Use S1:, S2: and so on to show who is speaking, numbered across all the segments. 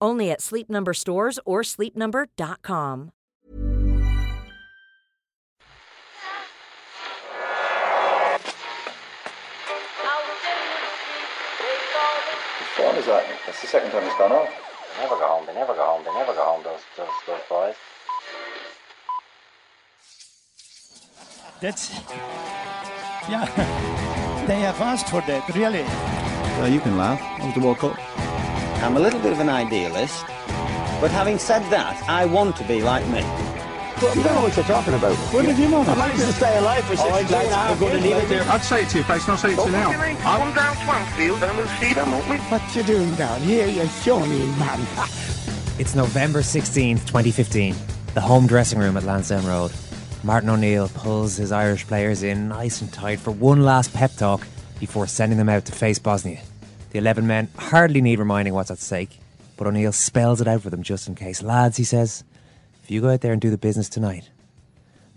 S1: Only at Sleep Number stores or sleepnumber.com.
S2: Which one is that? That's the second time it's gone off.
S3: They never go home. They never go home. They never go home. Those those those boys.
S4: That's yeah. They have asked for that, really.
S2: Well, you can laugh. That was the World Cup.
S5: I'm a little bit of an idealist, but having said that, I want to be like me.
S2: You don't know what you're talking about.
S4: What did you want?
S5: I'd like to stay alive for oh, six
S2: Alright, lads,
S5: I'm going to leave it there.
S6: I'd say it to your face, and I'll say it to you now.
S7: Come down Swansfield and we'll see them, won't we?
S4: What you doing down here, you shawny man?
S8: It's November 16th, 2015. The home dressing room at Lansdowne Road. Martin O'Neill pulls his Irish players in nice and tight for one last pep talk before sending them out to face Bosnia. The 11 men hardly need reminding what's at stake, but O'Neill spells it out for them just in case. Lads, he says, if you go out there and do the business tonight,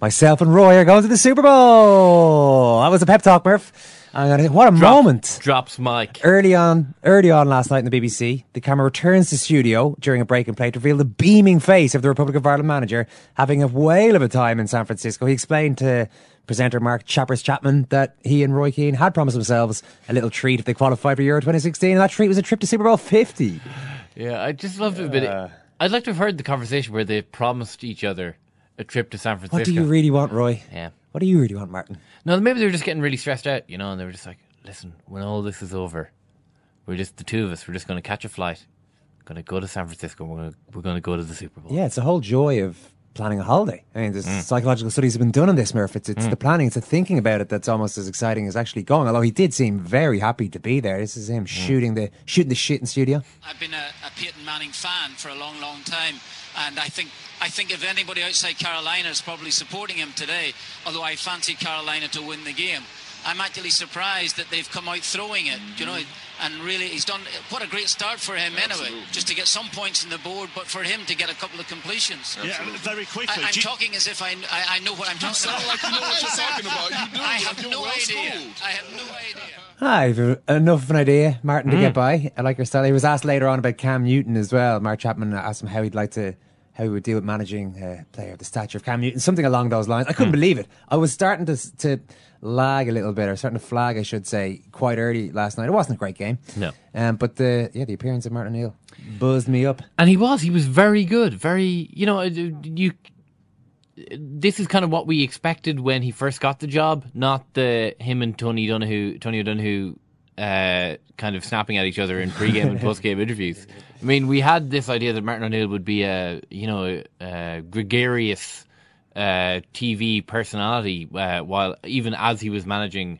S8: myself and Roy are going to the Super Bowl. That was a pep talk, Murph. I'm gonna, what a moment.
S9: Drops mic.
S8: Early on, early on last night in the BBC, the camera returns to studio during a break and play to reveal the beaming face of the Republic of Ireland manager having a whale of a time in San Francisco. He explained to presenter Mark Chappers Chapman that he and Roy Keane had promised themselves a little treat if they qualified for Euro 2016, and that treat was a trip to Super Bowl 50.
S9: Yeah, I just loved it a bit. I'd like to have heard the conversation where they promised each other a trip to San Francisco.
S8: What do you really want, Roy?
S9: Yeah.
S8: What do you really want, Martin?
S9: No, maybe they were just getting really stressed out, you know, and they were just like, listen, when all this is over, we're just the two of us. We're just going to catch a flight, going to go to San Francisco. We're going to we're going to go to the Super Bowl.
S8: Yeah, it's the whole joy of planning a holiday. I mean, there's mm. psychological studies have been done on this, Murph. It's, it's mm. the planning, it's the thinking about it that's almost as exciting as actually going. Although he did seem very happy to be there. This is him mm. shooting the shooting the shit in studio.
S10: I've been a, a Peyton Manning fan for a long, long time, and I think I think if anybody outside Carolina is probably supporting him today, although I fancy Carolina to win the game. I'm actually surprised that they've come out throwing it, you know, and really he's done what a great start for him anyway, just to get some points in the board, but for him to get a couple of completions.
S6: Yeah, very quickly.
S10: I, I'm
S6: you-
S10: talking as if I, I, I know what I'm talking about.
S6: like you know what you're talking about. You do,
S10: I have
S6: you're
S10: no
S6: well
S10: idea.
S6: schooled.
S10: I have no idea.
S8: I've enough of an idea, Martin, to get hmm. by. I like your style. He was asked later on about Cam Newton as well. Mark Chapman asked him how he'd like to, how he would deal with managing a player of the stature of Cam Newton, something along those lines. I couldn't believe it. I was starting to to lag a little bit, or starting to flag, I should say, quite early last night. It wasn't a great game.
S9: No.
S8: Um, but the yeah, the appearance of Martin O'Neill buzzed me up.
S9: And he was. He was very good. Very, you know, uh, you. This is kind of what we expected when he first got the job, not the him and Tony Donahue, Tony O'Donoghue, uh, kind of snapping at each other in pre-game and post-game interviews. I mean, we had this idea that Martin O'Neill would be a, you know, a gregarious uh, TV personality, uh, while even as he was managing.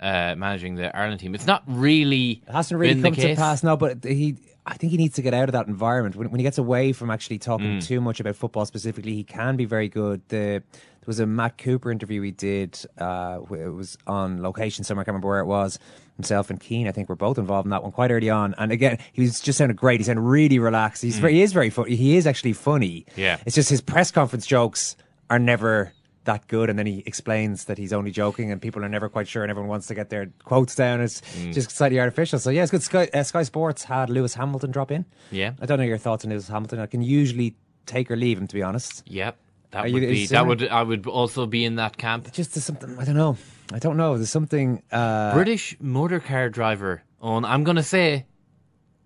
S9: Uh, managing the Ireland team, it's not really
S8: It hasn't really
S9: been
S8: come
S9: the
S8: to pass. now, but he. I think he needs to get out of that environment. When, when he gets away from actually talking
S9: Mm.
S8: too much about football specifically, he can be very good. The, there was a Matt Cooper interview he did. Uh, it was on location somewhere. I can't remember where it was. Himself and Keane, I think, were both involved in that one quite early on. And again, he was just sounded great. He sounded really relaxed. He's very, he is very funny. He is actually funny.
S9: Mm. Yeah.
S8: It's just his press conference jokes are never that good and then he explains that he's only joking and people are never quite sure and everyone wants to get their quotes down it's
S9: Mm.
S8: just slightly artificial so yeah it's good Sky, uh, Sky Sports had Lewis Hamilton drop in
S9: Yeah.
S8: I don't know your thoughts on Lewis Hamilton I can usually take or leave him to be honest
S9: Yep. That
S8: Are
S9: would
S8: you-
S9: be that would I would also be in that camp.
S8: just there's something I don't know. I don't know. There's something uh,
S9: British motor car driver on I'm going to say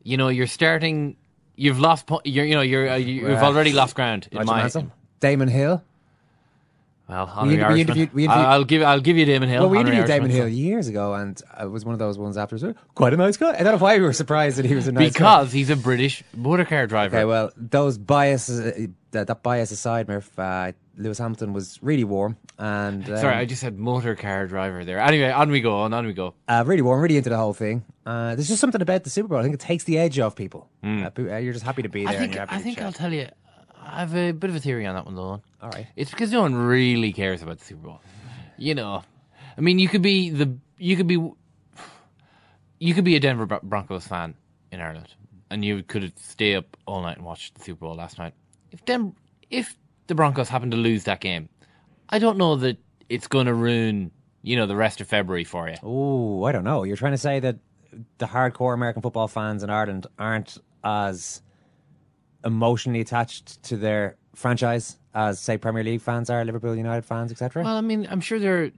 S9: you know you're starting you've lost po- you're you know you're uh, you've already lost ground in
S8: Roger
S9: my
S8: Mansell, Damon Hill
S9: Well,
S8: We- we interviewed- we
S9: I'll,
S8: interviewed-
S9: I'll give I'll give you Damon Hill.
S8: Well, we interviewed Damon
S9: Irishman.
S8: Hill years ago, and it was one of those ones afterwards. Quite a nice guy. I don't know why we were surprised that he was a nice guy.
S9: because he's a British motor car driver.
S8: Okay, well, those biases, uh, that, that bias aside, Murph, uh, Lewis Hamilton was really warm and um,
S9: Sorry, I just said motor car driver there. Anyway, on we go, on, on we go.
S8: uh, really warm, really into the whole thing. Uh, there's just something about the Super Bowl. I think it takes the edge off people. Pe- uh, you're just happy to be there.
S9: I
S8: and
S9: think I think I'll tell you. I have a bit of a theory on that one, though.
S8: All right.
S9: It's because no one really cares about the Super Bowl. You know, I mean, you could be the you could be you could be a Denver Broncos fan in Ireland, and you could stay up all night and watch the Super Bowl last night. If Dem- if the Broncos happen to lose that game, I don't know that it's going to ruin you know the rest of February for you.
S8: Oh, I don't know. You're trying to say that the hardcore American football fans in Ireland aren't as emotionally attached to their franchise as, say, Premier League fans are, Liverpool United fans, etc.
S9: Well, I mean, I'm sure there are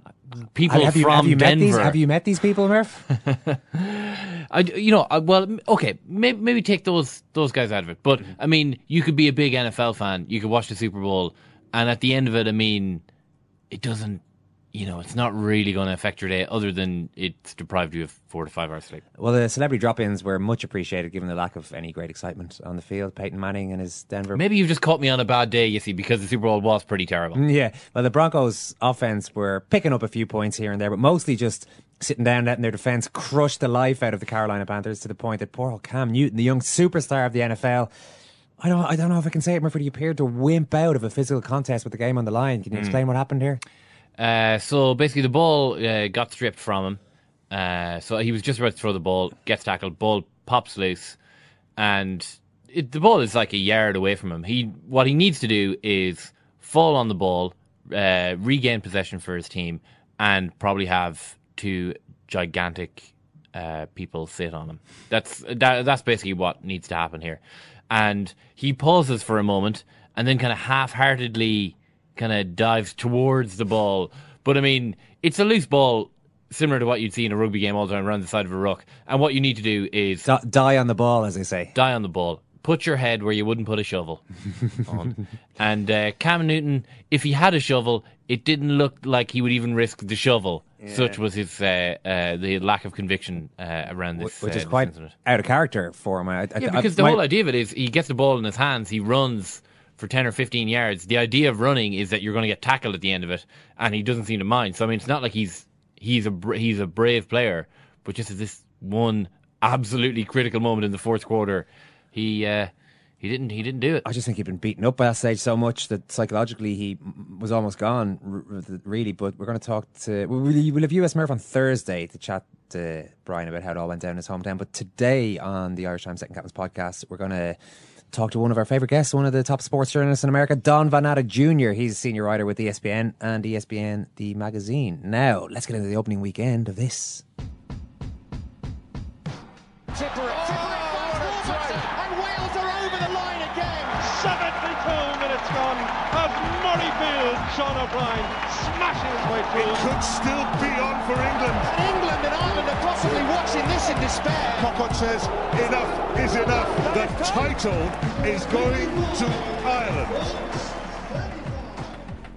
S9: people
S8: have, have you,
S9: from
S8: have you met
S9: Denver.
S8: these? Have you met these people, Murph?
S9: I, you know, I, well, okay, maybe, maybe take those those guys out of it. But I mean, you could be a big NFL fan. You could watch the Super Bowl, and at the end of it, I mean, it doesn't. You know, it's not really going to affect your day, other than it's deprived you of four to five hours sleep.
S8: Well, the celebrity drop-ins were much appreciated, given the lack of any great excitement on the field. Peyton Manning and his Denver.
S9: Maybe you've just caught me on a bad day, you see, because the Super Bowl was pretty terrible.
S8: Mm, yeah, well, the Broncos' offense were picking up a few points here and there, but mostly just sitting down, letting their defense crush the life out of the Carolina Panthers to the point that poor old Cam Newton, the young superstar of the NFL, I don't, I don't know if I can say it, Murphy, he appeared to wimp out of a physical contest with the game on the line. Can you hmm. explain what happened here?
S9: Uh, so basically, the ball uh, got stripped from him. Uh, so he was just about to throw the ball, gets tackled, ball pops loose, and it, the ball is like a yard away from him. He what he needs to do is fall on the ball, uh, regain possession for his team, and probably have two gigantic uh, people sit on him. That's that, that's basically what needs to happen here. And he pauses for a moment, and then kind of half-heartedly kind of dives towards the ball. But I mean, it's a loose ball, similar to what you'd see in a rugby game all the time around the side of a ruck. And what you need to do is
S8: D- die on the ball, as they say.
S9: die on the ball. Put your head where you wouldn't put a shovel on. And uh, Cam Newton, if he had a shovel, it didn't look like he would even risk the shovel. Such was his uh, uh, the lack of conviction uh, around this,
S8: Which
S9: uh,
S8: is
S9: this
S8: quite
S9: incident.
S8: out of character for him. I, I,
S9: Yeah,
S8: I-
S9: because the
S8: my-
S9: whole idea of it is he gets the ball in his hands, he runs for 10 or 15 yards. The idea of running is that you're going to get tackled at the end of it, and he doesn't seem to mind. So, I mean, it's not like he's he's a he's a brave player, but just at this one absolutely critical moment in the fourth quarter, he uh, he didn't he didn't do it.
S8: I just think he'd been beaten up by that stage so much that psychologically he was almost gone, really. But we're going to talk to. We'll, we'll have US Murph on Thursday to chat to Brian about how it all went down in his hometown. But today on the Irish Times Second Captain's podcast, we're going to talk to one of our favourite guests, one of the top sports journalists in America, Don Van Natta Jr. He's a senior writer with ESPN and ESPN, the magazine. Now, let's get into the opening weekend of this.
S11: Tipper it, Tipuric finds Robertson, and Wales are over the line again. 72 minutes gone as Murrayfield, Sean O'Brien
S6: It could still be on for England.
S11: And England and Ireland are possibly watching this in despair.
S6: Cockott says enough is enough. The title is going to Ireland.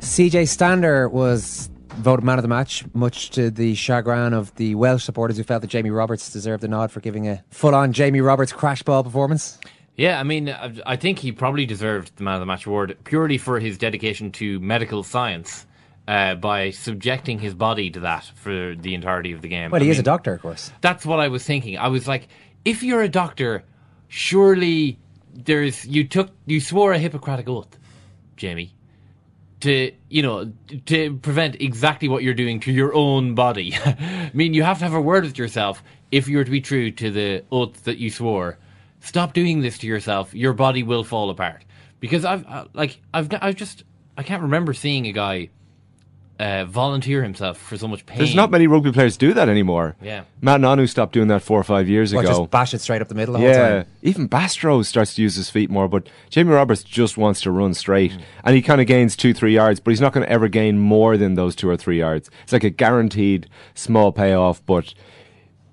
S8: CJ Stander was voted man of the match, much to the chagrin of the Welsh supporters who felt that Jamie Roberts deserved a nod for giving a full on Jamie Roberts crash ball performance.
S9: Yeah, I mean, I I think he probably deserved the Man of the Match award purely for his dedication to medical science uh, by subjecting his body to that for the entirety of the game.
S8: Well,
S9: I
S8: he is a doctor, of course.
S9: That's what I was thinking. I was like, if you're a doctor, surely there's you took you swore a Hippocratic oath, Jamie, to you know to prevent exactly what you're doing to your own body. I mean, you have to have a word with yourself if you're to be true to the oath that you swore. Stop doing this to yourself. Your body will fall apart. Because I've uh, like I've I've just I can't remember seeing a guy uh, volunteer himself for so much pain.
S12: There's not many rugby players do that anymore.
S9: Yeah.
S12: Ma'a Nonu stopped doing that four or five years
S8: Well,
S12: ago.
S8: just bash it straight up the middle the whole
S12: yeah,
S8: time.
S12: even Bastareaud starts to use his feet more, but Jamie Roberts just wants to run straight,
S8: Mm.
S12: and he kind of gains two, three yards, but he's not going to ever gain more than those two or three yards. It's like a guaranteed small payoff, but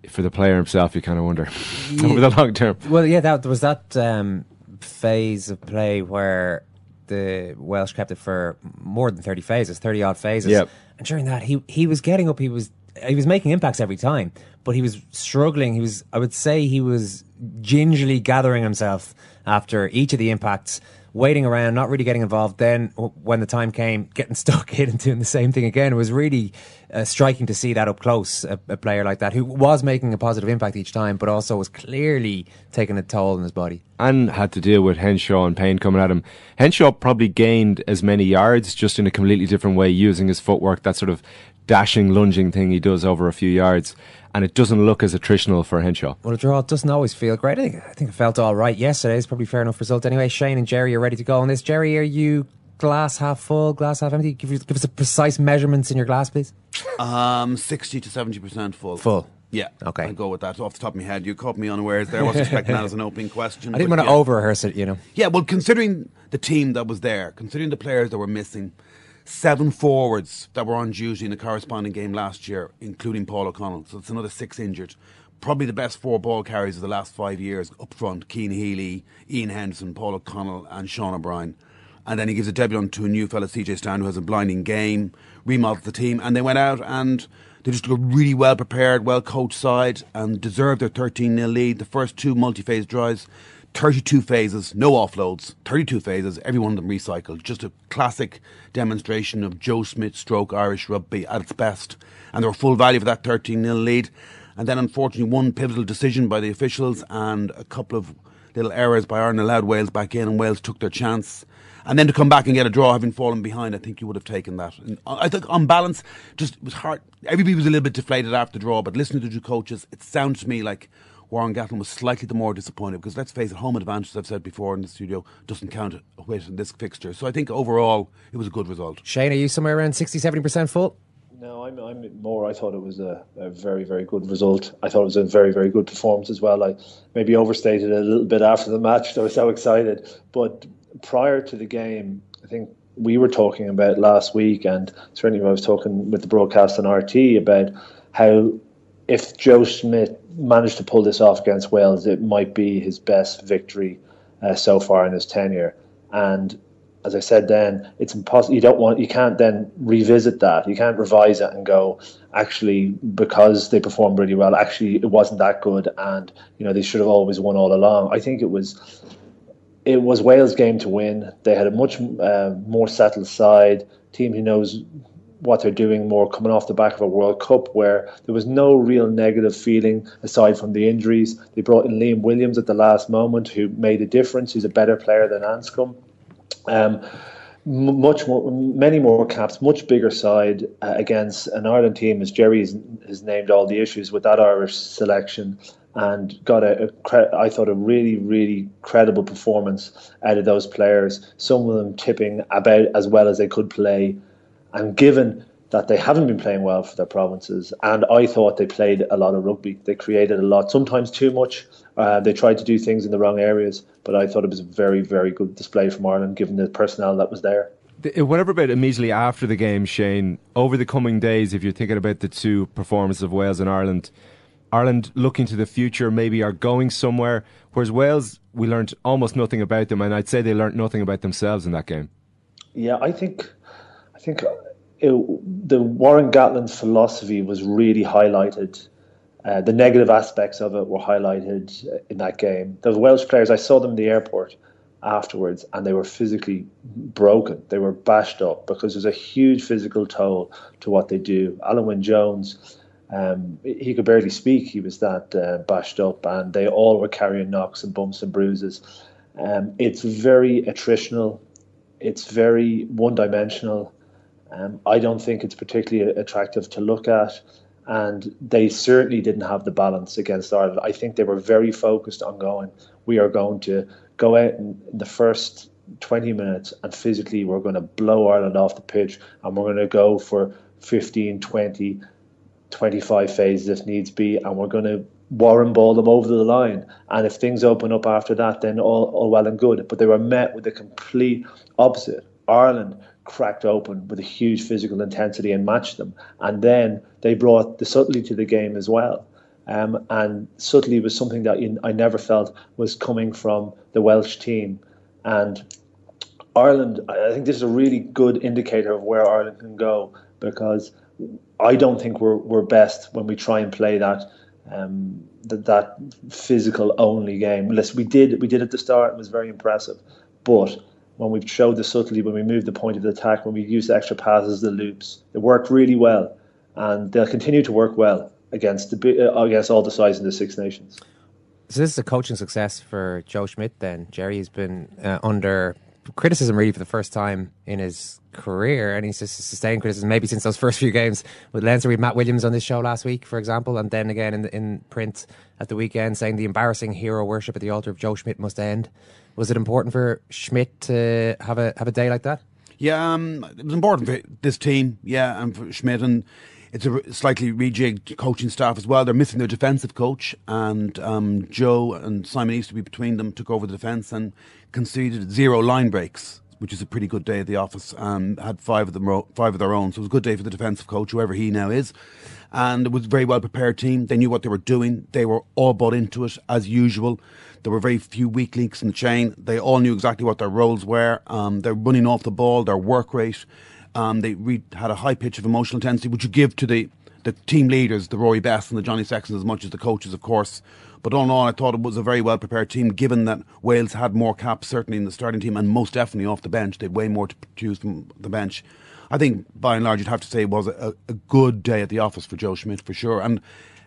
S12: for the player himself, you kind of wonder over the long term.
S8: Well, yeah, that was that um, phase of play where the Welsh kept it for more than thirty phases, thirty odd phases.
S12: Yep.
S8: And during that, he he was getting up. He was he was making impacts every time, but he was struggling. He was, I would say, he was gingerly gathering himself after each of the impacts, waiting around, not really getting involved. Then, when the time came, getting stuck in and doing the same thing again. It was really uh, striking to see that up close. A, a player like that who was making a positive impact each time, but also was clearly taking a toll on his body.
S12: and had to deal with Henshaw and Payne coming at him. Henshaw probably gained as many yards just in a completely different way, using his footwork, that sort of dashing, lunging thing he does over a few yards. And it doesn't look as attritional for Henshaw.
S8: Well, a draw doesn't always feel great. I think, I think it felt all right yesterday. It's probably fair enough result anyway. Shane and Jerry are ready to go on this. Jerry, are you glass half full, glass half empty? Give, you, give us a precise measurements in your glass, please.
S13: Um, 60 to 70% full.
S8: Full.
S13: Yeah.
S8: Okay.
S13: I'll go with that off the top of my head. You caught me unawares there. I wasn't expecting that as an opening question.
S8: I didn't want to
S13: yeah.
S8: over rehearse it, you know.
S13: Yeah, well, considering the team that was there, considering the players that were missing, seven forwards that were on duty in the corresponding game last year, including Paul O'Connell, so it's another six injured. Probably the best four ball carriers of the last five years up front Cian Healy, Ian Henderson, Paul O'Connell, and Sean O'Brien. And then he gives a debut to a new fellow, CJ Stan, who has a blinding game, remodels the team, and they went out and they just looked really well prepared, well coached side, and deserved their 13 0 lead. The first two multi phase drives, 32 phases, no offloads, 32 phases, every one of them recycled. Just a classic demonstration of Joe Schmidt stroke Irish rugby at its best. And they were full value for that 13 0 lead. And then, unfortunately, one pivotal decision by the officials and a couple of little errors by Ireland allowed Wales back in, and Wales took their chance. And then to come back and get a draw, having fallen behind, I think you would have taken that. And I think on balance, just it was hard. Everybody was a little bit deflated after the draw, but listening to the two coaches, it sounds to me like Warren Gatland was slightly the more disappointed because let's face it, home advantage, as I've said before in the studio, doesn't count a whit in this fixture. So I think overall, it was a good result.
S8: Shane, are you somewhere around 60 70% full?
S14: No, I'm, I'm more. I thought it was a, a very, very good result. I thought it was a very, very good performance as well. I maybe overstated it a little bit after the match. I was so excited. But prior to the game, I think we were talking about last week, and certainly I was talking with the broadcast on RTÉ about how if Joe Schmidt managed to pull this off against Wales, it might be his best victory uh, so far in his tenure. And as I said then, it's impossible. You don't want, you can't then revisit that. You can't revise it and go, actually, because they performed really well, actually it wasn't that good, and you know they should have always won all along. I think it was, it was Wales' game to win. They had a much uh, more settled side, team who knows what they're doing more coming off the back of a World Cup where there was no real negative feeling aside from the injuries. They brought in Liam Williams at the last moment who made a difference. He's a better player than Anscombe. Um, much more, many more caps, much bigger side uh, against an Ireland team, as Jerry has, has named all the issues with that Irish selection, and got a, a cre- I thought a really, really credible performance out of those players. Some of them tipping about as well as they could play, and given that they haven't been playing well for their provinces, and I thought they played a lot of rugby. They created a lot, sometimes too much. Uh, they tried to do things in the wrong areas, but I thought it was a very, very good display from Ireland, given the personnel that was there.
S12: The- Whatever about immediately after the game, Shane, over the coming days, if you're thinking about the two performances of Wales and Ireland, Ireland looking to the future, maybe are going somewhere, whereas Wales, we learned almost nothing about them, and I'd say they learned nothing about themselves in that game.
S14: Yeah, I think, I think it, the Warren Gatland philosophy was really highlighted. Uh, the negative aspects of it were highlighted in that game. The Welsh players, I saw them in the airport afterwards, and they were physically broken. They were bashed up because there's a huge physical toll to what they do. Alun Wyn Jones, um, he could barely speak. He was that uh, bashed up, and they all were carrying knocks and bumps and bruises. Um, it's very attritional. It's very one-dimensional. Um, I don't think it's particularly attractive to look at, and they certainly didn't have the balance against Ireland. I think they were very focused on going. We are going to go out in, the first 20 minutes, and physically we're going to blow Ireland off the pitch, and we're going to go for 15, 20, 25 phases if needs be, and we're going to Warren ball them over the line. And if things open up after that, then all, all well and good. But they were met with the complete opposite. Ireland cracked open with a huge physical intensity and matched them. And then they brought the subtlety to the game as well. Um, and subtlety was something that you, I never felt was coming from the Welsh team. And Ireland, I think this is a really good indicator of where Ireland can go because I don't think we're we're best when we try and play that um, that, that physical only game. Listen, we did we did at the start and was very impressive, but when we've showed the subtlety, when we moved the point of the attack, when we used the extra passes, the loops, it worked really well, and they'll continue to work well against the uh, against all the sides in the Six Nations.
S8: So this is a coaching success for Joe Schmidt. Then Jerry has been uh, under criticism really for the first time in his career, and he's just sustained criticism maybe since those first few games with Leinster. We had Matt Williams on this show last week, for example, and then again in in print at the weekend saying the embarrassing hero worship at the altar of Joe Schmidt must end. Was it important for Schmidt to have a have a day like that?
S13: Yeah, um, it was important for this team. Yeah, and for Schmidt and it's a slightly rejigged coaching staff as well. They're missing their defensive coach, and um, Joe and Simon Easterby between them took over the defence and conceded zero line breaks, which is a pretty good day at the office. Um, had five of them, five of their own, so it was a good day for the defensive coach, whoever he now is. And it was a very well prepared team. They knew what they were doing. They were all bought into it as usual. There were very few weak links in the chain. They all knew exactly what their roles were. Um, they're running off the ball, their work rate um, they re- had a high pitch of emotional intensity, which you give to the, the team leaders, the Rory Best and the Johnny Sextons, as much as the coaches, of course. But all in all, I thought it was a very well prepared team, given that Wales had more caps, certainly in the starting team, and most definitely off the bench. They had way more to choose from the bench. I think, by and large, you'd have to say it was a, a good day at the office for Joe Schmidt, for sure. And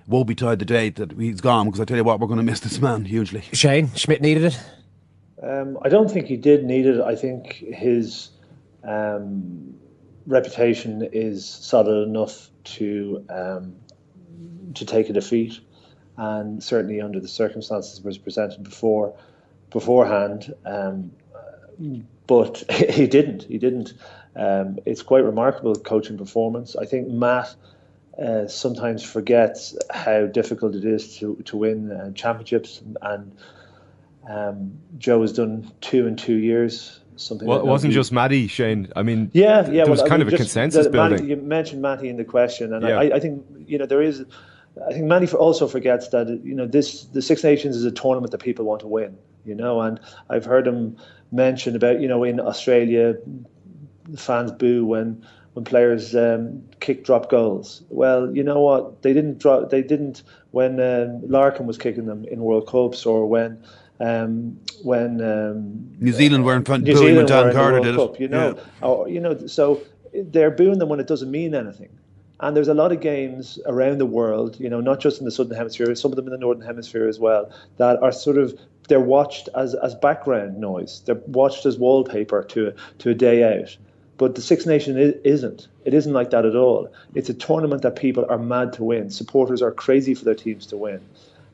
S13: woe betide the day that he's gone, because I tell you what, we're going to miss this man hugely.
S8: Shane, Schmidt needed it?
S14: Um, I don't think he did need it. I think his. Um, reputation is solid enough to um, to take a defeat, and certainly under the circumstances was presented before beforehand. Um, but he didn't. He didn't. Um, it's quite remarkable coaching performance. I think Matt uh, sometimes forgets how difficult it is to to win uh, championships, and um, Joe has done two in two years something.
S12: Well, it wasn't just Matty, Shane. I mean,
S14: yeah, yeah.
S12: There was
S14: well,
S12: kind
S14: I mean,
S12: of a consensus building.
S14: Matty, you mentioned Matty in the question, and
S12: Yeah.
S14: I, I think you know there is. I think Matty also forgets that you know this the Six Nations is a tournament that people want to win. You know, and I've heard him mention about you know in Australia, fans boo when when players um, kick drop goals. Well, you know what? They didn't drop. They didn't when um, Larkham was kicking them in World Cups or when. Um, when um,
S13: New Zealand were in front
S14: New
S13: booing when
S14: Zealand
S13: Dan
S14: in the
S13: Carter
S14: World
S13: did
S14: Cup,
S13: it.
S14: You know, or, you know, so they're booing them when it doesn't mean anything. And there's a lot of games around the world, you know, not just in the southern hemisphere, some of them in the northern hemisphere as well, that are sort of they're watched as as background noise. They're watched as wallpaper to to a day out. But the Six Nations is, isn't. It isn't like that at all. It's a tournament that people are mad to win. Supporters are crazy for their teams to win,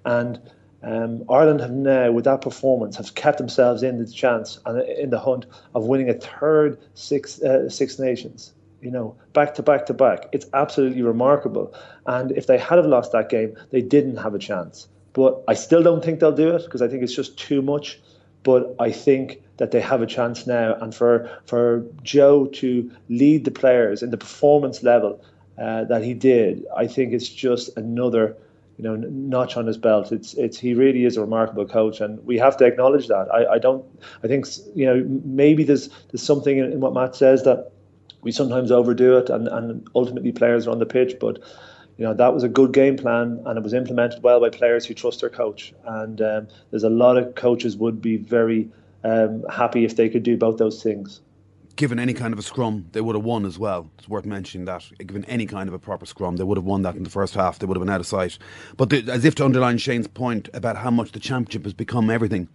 S14: and um, Ireland have now, with that performance, have kept themselves in the chance and in the hunt of winning a third Six uh, Six Nations. You know, back to back to back. It's absolutely remarkable. And if they had have lost that game, they didn't have a chance. But I still don't think they'll do it because I think it's just too much. But I think that they have a chance now, and for for Joe to lead the players in the performance level uh, that he did, I think it's just another you know, notch on his belt. It's it's he really is a remarkable coach, and we have to acknowledge that. I, I don't. I think you know maybe there's there's something in, in what Matt says that we sometimes overdo it, and, and ultimately players are on the pitch. But you know that was a good game plan, and it was implemented well by players who trust their coach. And um, there's a lot of coaches would be very um, happy if they could do both those things.
S13: Given any kind of a scrum, they would have won as well. It's worth mentioning that. Given any kind of a proper scrum, they would have won that in the first half. They would have been out of sight. But the, as if to underline Shane's point about how much the championship has become everything,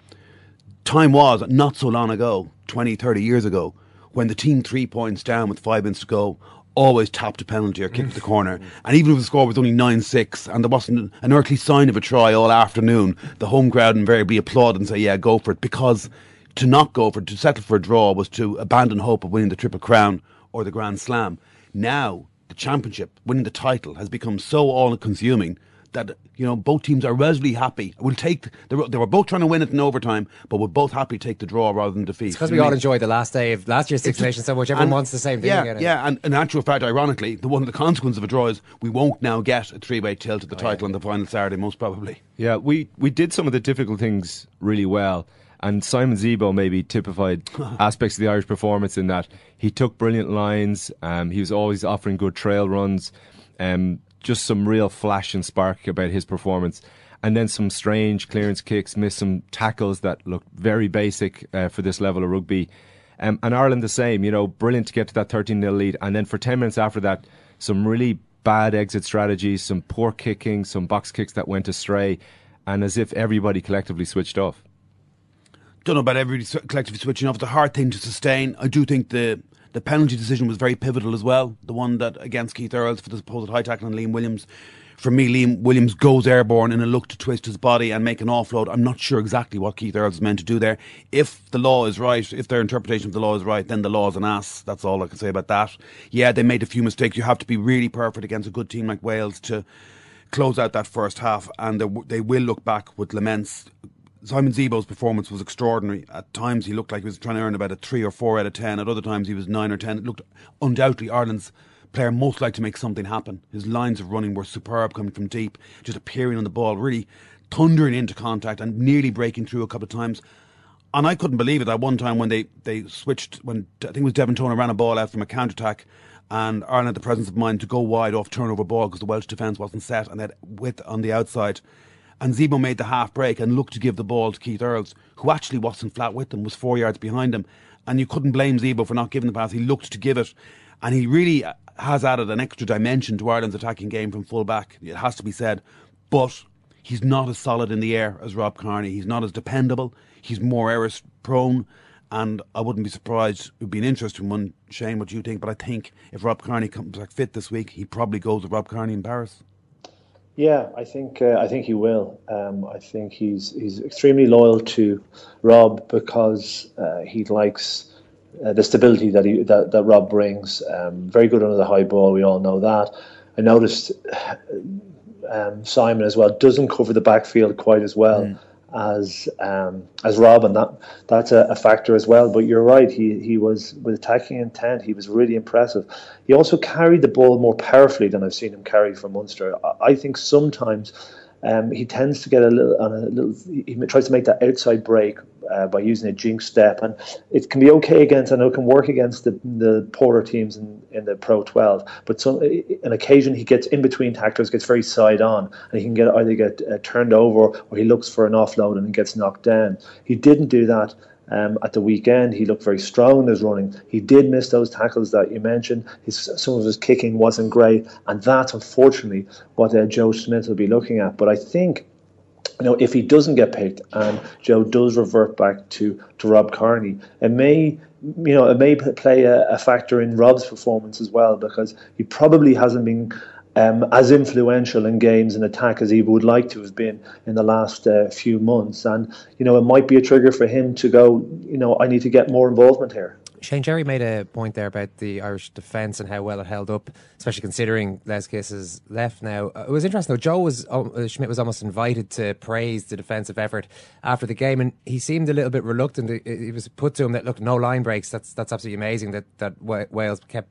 S13: time was not so long ago, 20, 30 years ago, when the team three points down with five minutes to go always tapped a penalty or kicked the corner. Mm. And even if the score was only 9 6 and there wasn't an earthly sign of a try all afternoon, the home crowd invariably applaud and say, yeah, go for it. Because to not go for it, to settle for a draw, was to abandon hope of winning the Triple Crown or the Grand Slam. Now, the championship, winning the title, has become so all consuming that you know both teams are relatively happy. We'll take they were, they were both trying to win it in overtime, but we're both happy to take the draw rather than defeat.
S8: It's because we
S13: know
S8: all
S13: I mean?
S8: enjoyed the last day of last year's Six Nations so much. Everyone
S13: and-
S8: wants the same thing
S13: yeah,
S8: again.
S13: Yeah, and in actual fact, ironically, the one of the consequences of a draw is we won't now get a three-way tilt
S8: Oh,
S13: at the title on the final Saturday, most probably.
S12: Yeah, we, we did some of the difficult things really well. And Simon Zebo maybe typified aspects of the Irish performance in that he took brilliant lines. Um, he was always offering good trail runs. Um, just some real flash and spark about his performance. And then some strange clearance kicks, missed some tackles that looked very basic uh, for this level of rugby. Um, and Ireland the same, you know, brilliant to get to that 13 0 lead. And then for 10 minutes after that, some really bad exit strategies, some poor kicking, some box kicks that went astray, and as if everybody collectively switched off.
S13: Don't know about everybody collectively switching off. It's a hard thing to sustain. I do think the the penalty decision was very pivotal as well. The one that against Keith Earls for the supposed high tackle on Liam Williams for me, Liam Williams goes airborne in a look to twist his body and make an offload. I'm not sure exactly what Keith Earls is meant to do there. If the law is right, if their interpretation of the law is right, then the law is an ass. That's all I can say about that. Yeah, they made a few mistakes. You have to be really perfect against a good team like Wales to close out that first half, and they will look back with laments. Simon Zebo's performance was extraordinary. At times he looked like he was trying to earn about a three or four out of ten. At other times he was nine or ten. It looked undoubtedly Ireland's player most like to make something happen. His lines of running were superb coming from deep, just appearing on the ball, really thundering into contact and nearly breaking through a couple of times. And I couldn't believe it that one time when they, they switched, when I think it was Devin Toner ran a ball out from a counter attack and Ireland had the presence of mind to go wide off turnover ball because the Welsh defence wasn't set and they had width on the outside. And Zebo made the half break and looked to give the ball to Keith Earls, who actually wasn't flat with him, was four yards behind him. And you couldn't blame Zebo for not giving the pass. He looked to give it. And he really has added an extra dimension to Ireland's attacking game from full back. It has to be said, but he's not as solid in the air as Rob Kearney. He's not as dependable. He's more error prone. And I wouldn't be surprised. It would be an interesting one, Shane, what do you think. But I think if Rob Kearney comes back fit this week, he probably goes with Rob Kearney in Paris.
S14: Yeah, I think uh, I think he will. Um, I think he's he's extremely loyal to Rob because uh, he likes uh, the stability that he that, that Rob brings. Um, very good under the high ball. We all know that. I noticed um, Simon as well doesn't cover the backfield quite as well. Mm. As um, as Rob, and that that's a, a, factor as well. But you're right; he he was with attacking intent. He was really impressive. He also carried the ball more powerfully than I've seen him carry for Munster. I, I think sometimes um, he tends to get a little on a little. He tries to make that outside break uh, by using a jinx step, and it can be okay against. I know it can work against the the poorer teams in, in the Pro 12. But some an occasion he gets in between tacklers, gets very side on, and he can get either get uh, turned over or he looks for an offload and gets knocked down. He didn't do that um, at the weekend, he looked very strong in his running. He did miss those tackles that you mentioned. His, some of his kicking wasn't great, and that's unfortunately what uh, Joe Schmidt will be looking at. But I think you know, if he doesn't get picked and Joe does revert back to, to Rob Kearney, it may, you know, it may play a, a, factor in Rob's performance as well because he probably hasn't been um, as influential in games and attack as he would like to have been in the last uh, few months. And, you know, it might be a trigger for him to go, you know, I need to get more involvement here.
S8: Shane Jerry made a point there about the Irish defence and how well it held up, especially considering Les Kiss is left now. Uh, it was interesting though. Joe was uh, Schmidt was almost invited to praise the defensive effort after the game, and he seemed a little bit reluctant. It was put to him that look, no line breaks. That's that's absolutely amazing that that Wales kept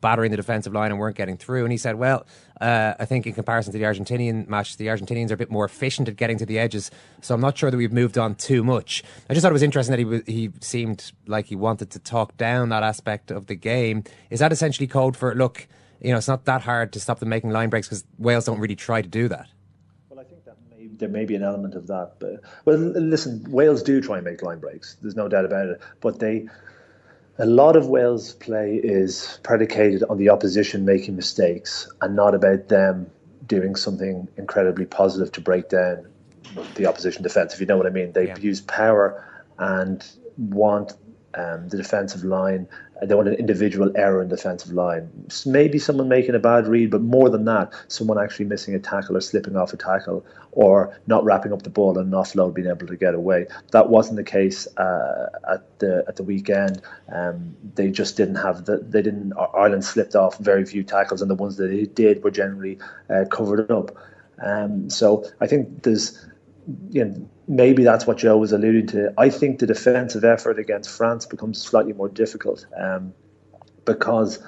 S8: battering the defensive line and weren't getting through. And he said, well, uh, I think in comparison to the Argentinian match, the Argentinians are a bit more efficient at getting to the edges. So I'm not sure that we've moved on too much. I just thought it was interesting that he he seemed like he wanted to talk down that aspect of the game. Is that essentially code for look? You know, it's not that hard to stop them making line breaks because Wales don't really try to do that.
S14: Well, I think there may be an element of that. But well, listen, Wales do try and make line breaks. There's no doubt about it. But they a lot of Wales' play is predicated on the opposition making mistakes and not about them doing something incredibly positive to break down the opposition defence, if you know what I mean. They yeah. use power and want um, the defensive line. They want an individual error in defensive line. Maybe someone making a bad read, but more than that, someone actually missing a tackle or slipping off a tackle or not wrapping up the ball and an offload being able to get away. That wasn't the case uh, at the at the weekend. Um, they just didn't have the they didn't Ireland slipped off very few tackles, and the ones that they did were generally uh, covered up. Um, so I think there's you know, maybe that's what Joe was alluding to. I think the defensive effort against France becomes slightly more difficult um, because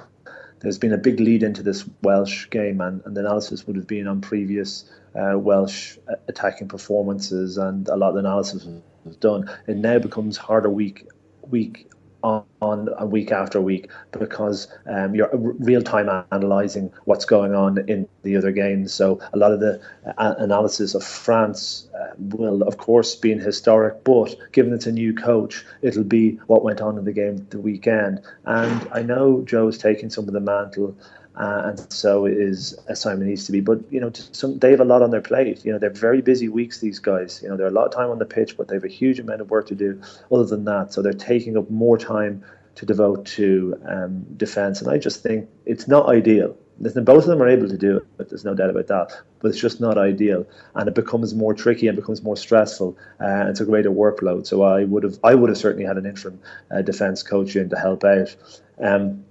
S14: there's been a big lead into this Welsh game, and, and the analysis would have been on previous uh, Welsh attacking performances, and a lot of analysis was done. It now becomes harder week week on, on a week after week because um, you're real time analysing what's going on in the other games. So a lot of the uh, analysis of France uh, will, of course, be in historic, but given it's a new coach, it'll be what went on in the game the weekend. And I know Joe Joe's taking some of the mantle uh, and so is uh, Simon Easterby. But you know, some, they have a lot on their plate. You know, they're very busy weeks. These guys, you know, they're a lot of time on the pitch, but they have a huge amount of work to do. Other than that, so they're taking up more time to devote to um, defence. And I just think it's not ideal. Both of them are able to do it, but there's no doubt about that. But it's just not ideal, and it becomes more tricky and becomes more stressful. Uh, and it's a greater workload. So I would have, I would have certainly had an interim uh, defence coach in to help out. Um,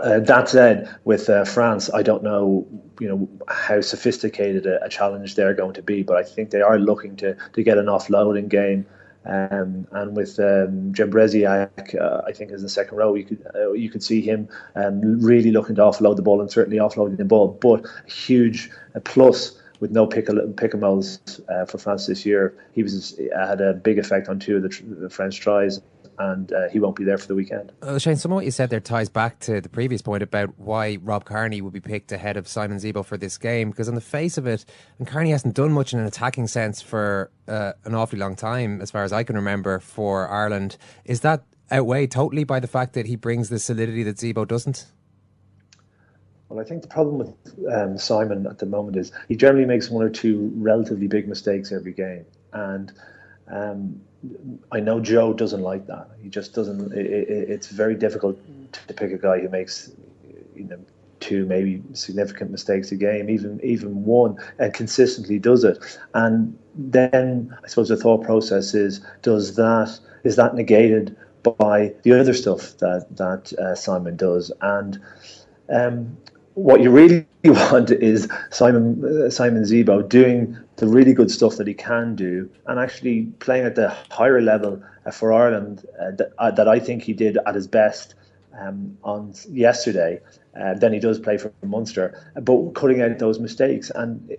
S14: uh, that said, with uh, France, I don't know, you know, how sophisticated a, a, challenge they're going to be, but I think they are looking to to get an offloading game. Um, and with um, uh, I think as the second row, you could uh, you could see him um, really looking to offload the ball and certainly offloading the ball. But a huge plus with no pick pick uh, for France this year, he was had a big effect on two of the, the French tries and uh, he won't be there for the weekend.
S8: Uh, Shane, some of what you said there ties back to the previous point about why Rob Kearney would be picked ahead of Simon Zebo for this game, because on the face of it, and Kearney hasn't done much in an attacking sense for uh, an awfully long time, as far as I can remember, for Ireland. Is that outweighed totally by the fact that he brings the solidity that Zebo doesn't?
S14: Well, I think the problem with um, Simon at the moment is he generally makes one or two relatively big mistakes every game, and um, I know Joe doesn't like that. He just doesn't. It, it, it's very difficult to pick a guy who makes, you know, two maybe significant mistakes a game, even even one, and consistently does it. And then I suppose the thought process is: does that is that negated by the other stuff that that uh, Simon does? And um, what you really want is Simon uh, Simon Zebo doing the really good stuff that he can do, and actually playing at the higher level uh, for Ireland uh, that, uh, that I think he did at his best um, on yesterday. Uh, than he does play for Munster, but cutting out those mistakes. And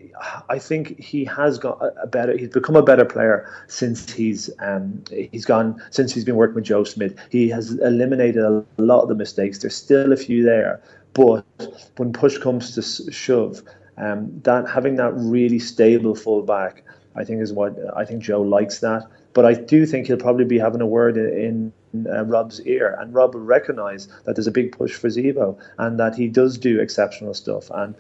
S14: I think he has got a better. He's become a better player since he's um, he's gone since he's been working with Joe Schmidt. He has eliminated a lot of the mistakes. There's still a few there, but when push comes to shove, um, that having that really stable fullback, I think is what I think Joe likes that. But I do think he'll probably be having a word in, in uh, Rob's ear, and Rob will recognise that there's a big push for Zebo and that he does do exceptional stuff. And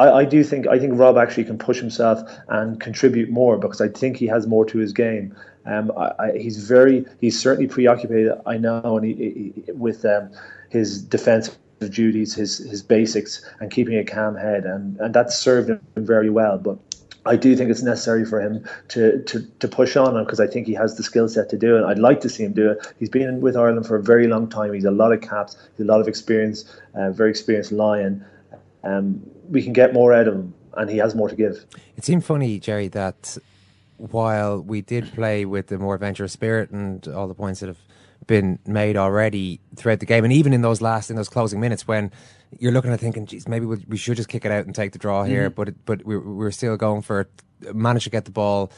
S14: I, I, do think I think Rob actually can push himself and contribute more because I think he has more to his game. Um, I, I, he's very he's certainly preoccupied. I know, and he, he, with um, his defense duties, his his basics, and keeping a calm head, and and that's served him very well. But I do think it's necessary for him to to, to push on because I think he has the skill set to do it. I'd like to see him do it. He's been with Ireland for a very long time. He's a lot of caps. He's a lot of experience. Uh, very experienced lion. Um, we can get more out of him, and he has more to give.
S8: It seemed funny, Jerry, that while we did play with the more adventurous spirit and all the points that have been made already throughout the game, and even in those last in those closing minutes when you're looking at thinking, geez, maybe we should just kick it out and take the draw here, mm-hmm. but it, but we're we're still going for manage to get the ball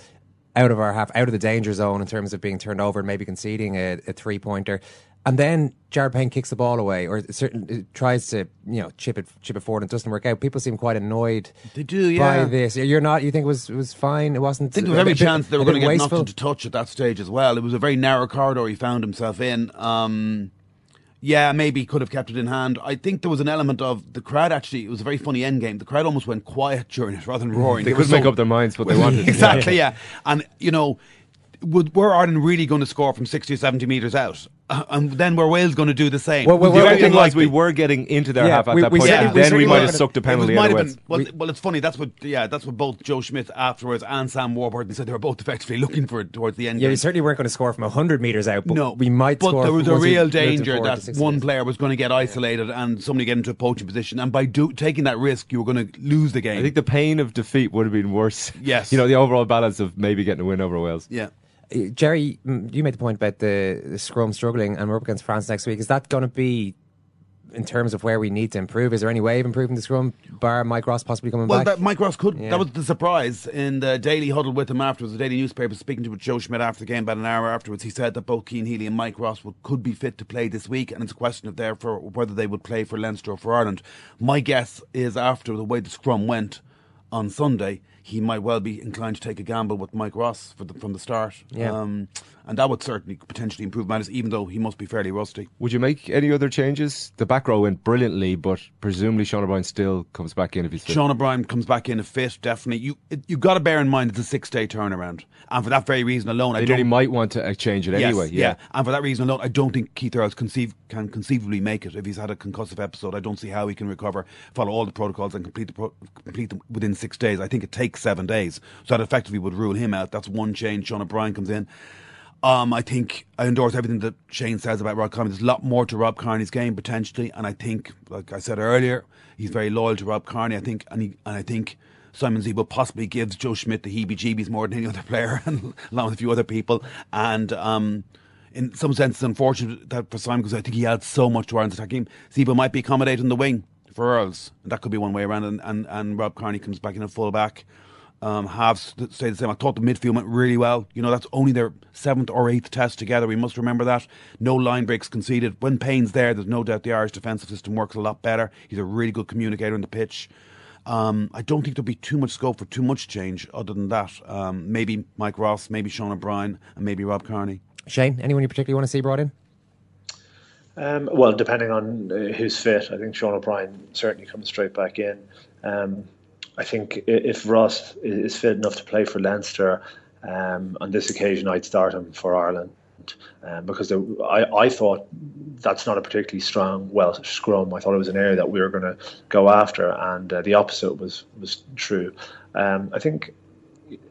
S8: out of our half, out of the danger zone in terms of being turned over and maybe conceding a, a three pointer. And then Jared Payne kicks the ball away, or certain tries to you know chip it chip it forward, and it doesn't work out. People seem quite annoyed.
S13: They do, yeah.
S8: By this, you're not. You think it was it was fine? It wasn't.
S13: I think there was every bit, chance they were going to get wasteful. knocked into touch at that stage as well. It was a very narrow corridor he found himself in. Um, yeah, maybe could have kept it in hand. I think there was an element of the crowd. Actually, it was a very funny end game. The crowd almost went quiet during it rather than roaring.
S12: They, they could make so, up their minds what they wanted.
S13: exactly, yeah. And you know, would, were Ireland really going to score from 60 or 70 metres out? Uh, and then were Wales going to do the same?
S12: Well, well, the only thing was we were getting into their yeah, half at we, that we point, and then we, might have sucked a penalty. It been,
S13: well, well, it's funny. That's what, yeah, that's what both Joe Schmidt afterwards and Sam Warburton said. They were both effectively looking for it towards the end.
S8: Yeah,
S13: game.
S8: we certainly weren't going to score from 100 metres out, but no, we might.
S13: But there was a real danger that one player was going to get isolated and somebody get into a poaching position, and by do, taking that risk, you were going to lose the game.
S12: I think the pain of defeat would have been worse.
S13: Yes,
S12: you know the overall balance of maybe getting a win over Wales.
S13: Yeah.
S8: Jerry, you made the point about the, the scrum struggling, and we're up against France next week. Is that going to be in terms of where we need to improve? Is there any way of improving the scrum, bar Mike Ross possibly coming
S13: well,
S8: back?
S13: That Mike Ross could.
S8: Yeah.
S13: That was the surprise in the daily huddle with him afterwards. The daily newspaper speaking to Joe Schmidt after the game, about an hour afterwards, he said that both Cian Healy and Mike Ross would, could be fit to play this week, and it's a question of therefore whether they would play for Leinster or for Ireland. My guess is after the way the scrum went on Sunday, he might well be inclined to take a gamble with Mike Ross the, from the start.
S8: Yeah.
S13: Um, and that would certainly potentially improve matters, even though he must be fairly rusty.
S12: Would you make any other changes? The back row went brilliantly, but presumably Sean O'Brien still comes back in if he's fit.
S13: Sean O'Brien comes back in a fit, definitely. You you've got to bear in mind it's a six day turnaround, and for that very reason alone, I
S12: They
S13: don't.
S12: really might want to uh, change it
S13: Yes,
S12: anyway. Yeah.
S13: and for that reason alone, I don't think Keith Earls conceive, can conceivably make it if he's had a concussive episode. I don't see how he can recover, follow all the protocols, and complete the pro- complete them within six days. I think it takes seven days, so that effectively would rule him out. That's one change. Sean O'Brien comes in. Um, I think I endorse everything that Shane says about Rob Kearney. There's a lot more to Rob Kearney's game potentially, and I think, like I said earlier, he's very loyal to Rob Kearney. I think, and, he, and I think Simon Zebo possibly gives Joe Schmidt the heebie-jeebies more than any other player, and along with a few other people. And um, in some sense, it's unfortunate that for Simon because I think he adds so much to Ireland's attacking. Zebo might be accommodating the wing for Earls, and that could be one way around. And and, and Rob Kearney comes back in a full back um, halves st- stayed the same. I thought the midfield went really well. You know, that's only their seventh or eighth test together. We must remember that. No line breaks conceded. When Payne's there, there's no doubt the Irish defensive system works a lot better. He's a really good communicator on the pitch. Um, I don't think there'll be too much scope for too much change other than that. Um, maybe Mike Ross, maybe Sean O'Brien, and maybe Rob Kearney.
S8: Shane, anyone you particularly want to see brought in?
S14: Um, well, depending on uh, who's fit, I think Sean O'Brien certainly comes straight back in. Um, I think if Ross is fit enough to play for Leinster, um, on this occasion I'd start him for Ireland. Um, because there, I, I thought that's not a particularly strong Welsh scrum. I thought it was an area that we were going to go after, and uh, the opposite was was true. Um, I think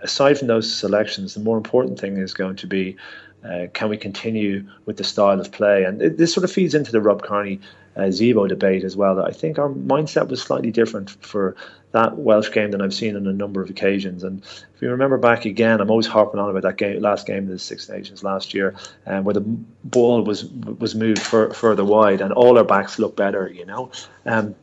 S14: aside from those selections, the more important thing is going to be uh, can we continue with the style of play? And it, this sort of feeds into the Rob Kearney uh, Zebo debate as well. That I think our mindset was slightly different for that Welsh game than I've seen on a number of occasions. And if you remember back again, I'm always harping on about that game, last game of the Six Nations last year, um, where the ball was was moved fur, further wide, and all our backs looked better. You know. Um,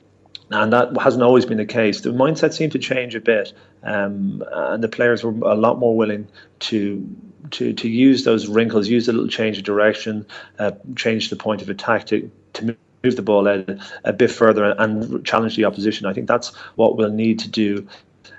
S14: and that hasn't always been the case. The mindset seemed to change a bit, um, and the players were a lot more willing to to to use those wrinkles, use a little change of direction, uh, change the point of attack to to move the ball out a bit further and challenge the opposition. I think that's what we'll need to do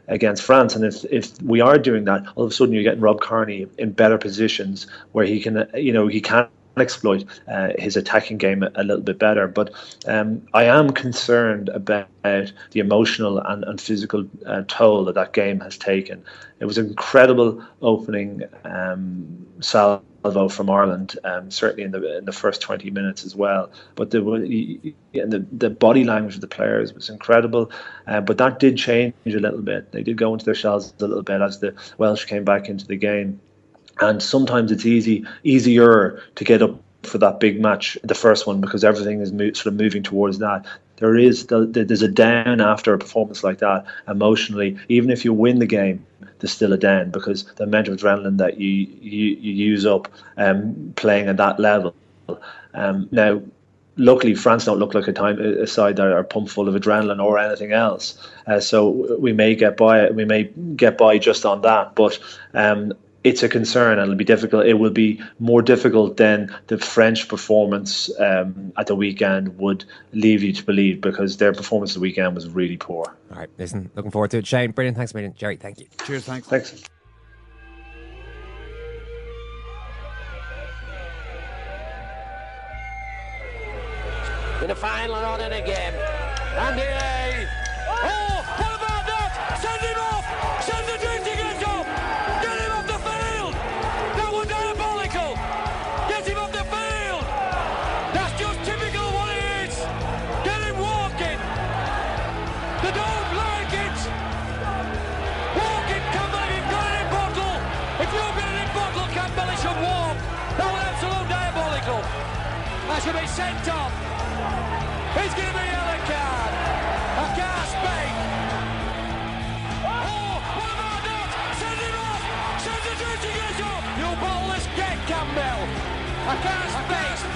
S14: against France. And if if we are doing that, all of a sudden you're getting Rob Kearney in better positions where he can, you know, he can exploit uh, his attacking game a, a, little bit better. But um, I am concerned about the emotional and, and physical uh, toll that that game has taken. It was an incredible opening um, salvo from Ireland, um, certainly in the in the first 20 minutes as well. But the the, the body language of the players was incredible. Uh, but that did change a little bit. They did go into their shells a little bit as the Welsh came back into the game and sometimes it's easy easier to get up for that big match, the first one, because everything is mo- sort of moving towards that. There is the, the, there's a down after a performance like that emotionally. Even if you win the game, there's still a down because the amount of adrenaline that you you, you use up um, playing at that level. Um, now, luckily France don't look like a time a side that are pumped full of adrenaline or anything else. Uh, so we may get by we may get by just on that, but um, it's a concern and it'll be difficult. It will be more difficult than the French performance um, at the weekend would leave you to believe because their performance at the weekend was really poor.
S8: All right, listen, looking forward to it. Shane, brilliant. Thanks a million. Gerry, thank you.
S13: Cheers, thanks.
S14: Thanks.
S15: In the final run in again. And he. Sent off! He's going to be a yellow card. I can't. Oh, what about that? Send him off. Guys off. You ballless get Campbell. I can't.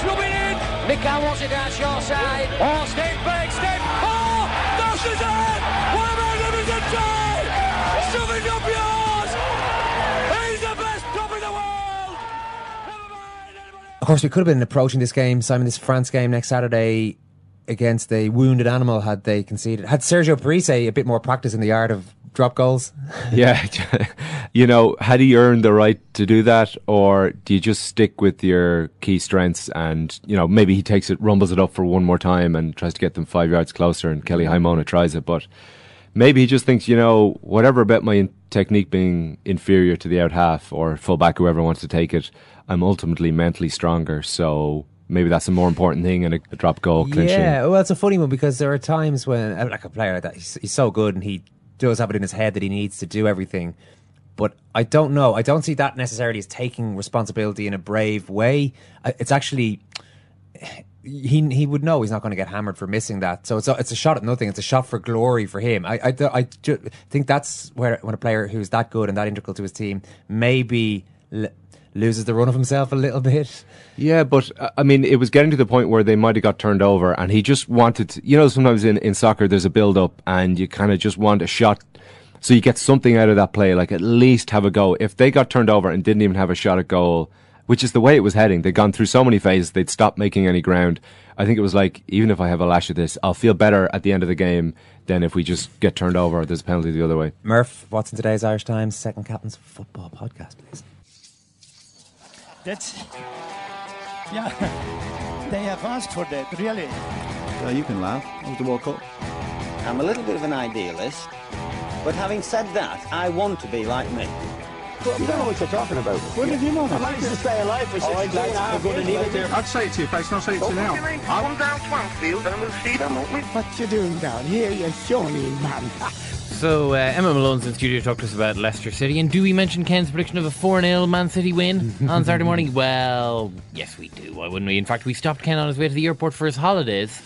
S15: Come on, Cass, in! Mikael wants it down your side. Oh, step back, step. Oh, this is it! What a magnificent try! Shove up yours! He's the best top in the world!
S8: Of course, we could have been approaching this game, Simon, this France game next Saturday against a wounded animal had they conceded. Had Sergio Parisse a bit more practice in the art of drop goals?
S12: yeah, you know, had he earned the right to do that, or do you just stick with your key strengths and you know maybe he takes it, rumbles it up for one more time, and tries to get them five yards closer, and Kelly Haimona tries it, but maybe he just thinks, you know, whatever about my technique being inferior to the out half or fullback, whoever wants to take it, I'm ultimately mentally stronger, so. Maybe that's a more important thing than a, a drop goal clinching.
S8: Yeah, well, it's a funny one because there are times when, uh, like a player like that, he's, he's so good and he does have it in his head that he needs to do everything. But I don't know. I don't see that necessarily as taking responsibility in a brave way. It's actually he he would know he's not going to get hammered for missing that. So it's a, it's a shot at nothing. It's a shot for glory for him. I I, I think that's where when a player who's that good and that integral to his team maybe loses the run of himself a little bit.
S12: Yeah, but uh, I mean, it was getting to the point where they might have got turned over, and he just wanted. To, you know, sometimes in in soccer, there's a build up, and you kind of just want a shot, so you get something out of that play. Like at least have a go. If they got turned over and didn't even have a shot at goal, which is the way it was heading, they'd gone through so many phases, they'd stopped making any ground. I think it was like, even if I have a lash of this, I'll feel better at the end of the game than if we just get turned over. There's a penalty the other way.
S8: Murph, what's in today's Irish Times second captain's football podcast, please?
S4: That's yeah. They have asked for that, really.
S5: Yeah, you can laugh. It was the World Cup. I'm a little bit of an idealist, but having said that, I want to be like me.
S16: You don't know what you're talking about.
S5: When did you know?
S16: I managed to stay alive for
S5: All right,
S16: 62 and a
S5: lads,
S16: half
S5: we're gonna
S16: years,
S5: it there.
S16: I'd say it to your face, and I'll say it to you now.
S7: Come down Swansfield and we'll see them, won't we?
S16: What you doing down here, you shawny man?
S9: So uh, Emma Malone's in studio to talk to us about Leicester City. And do we mention Ken's prediction of a 4 0 Man City win on Saturday morning? Well, yes, we do. Why wouldn't we? In fact, we stopped Ken on his way to the airport for his holidays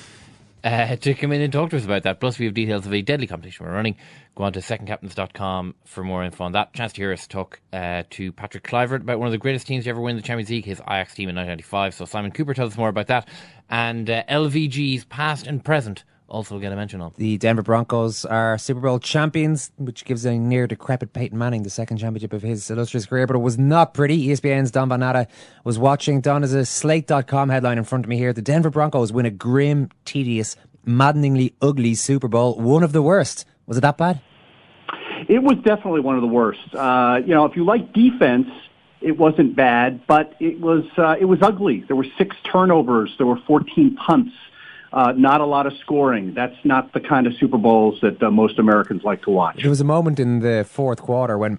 S9: uh, to come in and talk to us about that. Plus, we have details of a deadly competition we're running. Go on to secondcaptains.com for more info on that. Chance to hear us talk uh, to Patrick Kluivert about one of the greatest teams to ever win the Champions League, his Ajax team in 1995. So Simon Cooper tells us more about that. And uh, LVG's past and present also get a mention on.
S8: The Denver Broncos are Super Bowl champions, which gives a near decrepit Peyton Manning the second championship of his illustrious career, but it was not pretty. ESPN's Don Van Natta was watching. Don is a slate.com headline in front of me here. The Denver Broncos win a grim, tedious, maddeningly ugly Super Bowl. One of the worst. Was it that bad?
S17: It was definitely one of the worst. Uh, you know, if you like defense, it wasn't bad, but it was uh, it was ugly. There were six turnovers. There were 14 punts. Uh, not a lot of scoring. That's not the kind of Super Bowls that uh, most Americans like to watch.
S8: There was a moment in the fourth quarter when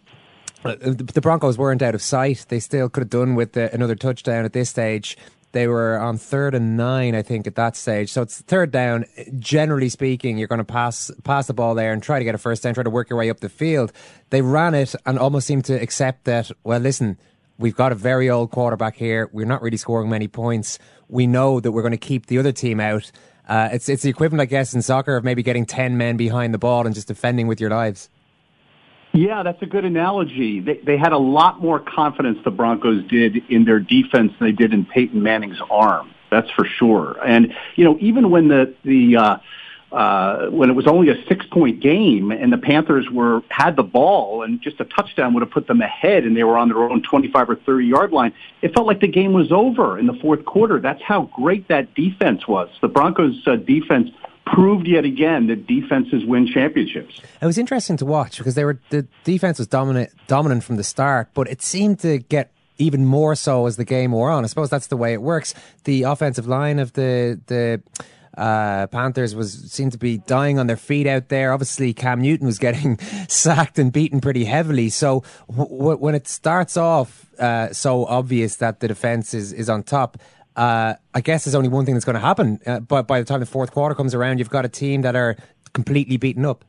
S8: uh, the Broncos weren't out of sight. They still could have done with uh, another touchdown at this stage. They were on third and nine, I think, at that stage. So it's third down. Generally speaking, you're going to pass pass the ball there and try to get a first down, try to work your way up the field. They ran it and almost seemed to accept that. Well, listen, we've got a very old quarterback here. We're not really scoring many points. We know that we're going to keep the other team out. Uh, it's it's the equivalent, I guess, in soccer of maybe getting ten men behind the ball and just defending with your lives.
S17: Yeah, that's a good analogy. They, they had a lot more confidence, the Broncos did, in their defense than they did in Peyton Manning's arm. That's for sure. And, you know, even when the, the, uh, uh, when it was only a six point game and the Panthers were, had the ball and just a touchdown would have put them ahead and they were on their own 25 or 30 yard line, it felt like the game was over in the fourth quarter. That's how great that defense was. The Broncos uh, defense proved yet again that defenses win championships.
S8: It was interesting to watch because they were the defense was dominant dominant from the start, but it seemed to get even more so as the game wore on. I suppose that's the way it works. The offensive line of the the uh, Panthers was seemed to be dying on their feet out there. Obviously, Cam Newton was getting sacked and beaten pretty heavily. So w- when it starts off uh, so obvious that the defense is is on top. Uh, I guess there's only one thing that's going to happen. Uh, but by the time the fourth quarter comes around, you've got a team that are completely beaten up.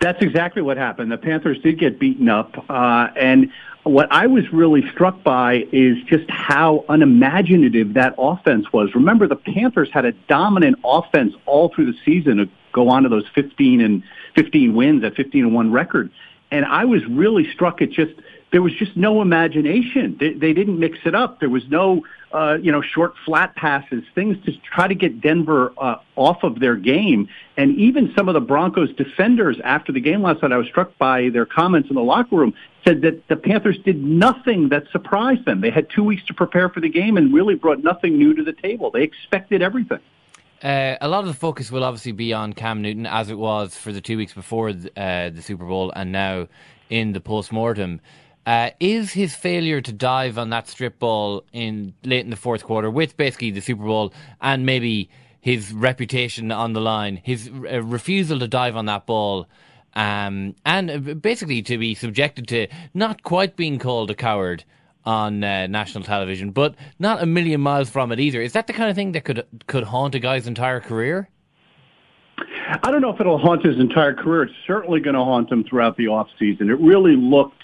S17: That's exactly what happened. The Panthers did get beaten up, uh, and what I was really struck by is just how unimaginative that offense was. Remember, the Panthers had a dominant offense all through the season to go on to those 15 and 15 wins, at 15 and one record. And I was really struck at just there was just no imagination. They, they didn't mix it up. There was no, uh, you know, short flat passes, things to try to get Denver uh, off of their game. And even some of the Broncos defenders after the game last night, I was struck by their comments in the locker room, said that the Panthers did nothing that surprised them. They had two weeks to prepare for the game and really brought nothing new to the table. They expected everything.
S9: Uh, a lot of the focus will obviously be on Cam Newton, as it was for the two weeks before uh, the Super Bowl, and now in the post mortem. Uh, is his failure to dive on that strip ball in late in the fourth quarter, with basically the Super Bowl and maybe his reputation on the line, his uh, refusal to dive on that ball, um, and uh, basically to be subjected to not quite being called a coward on uh, national television, but not a million miles from it either. Is that the kind of thing that could could haunt a guy's entire career?
S17: I don't know if it'll haunt his entire career. It's certainly going to haunt him throughout the off season. It really looked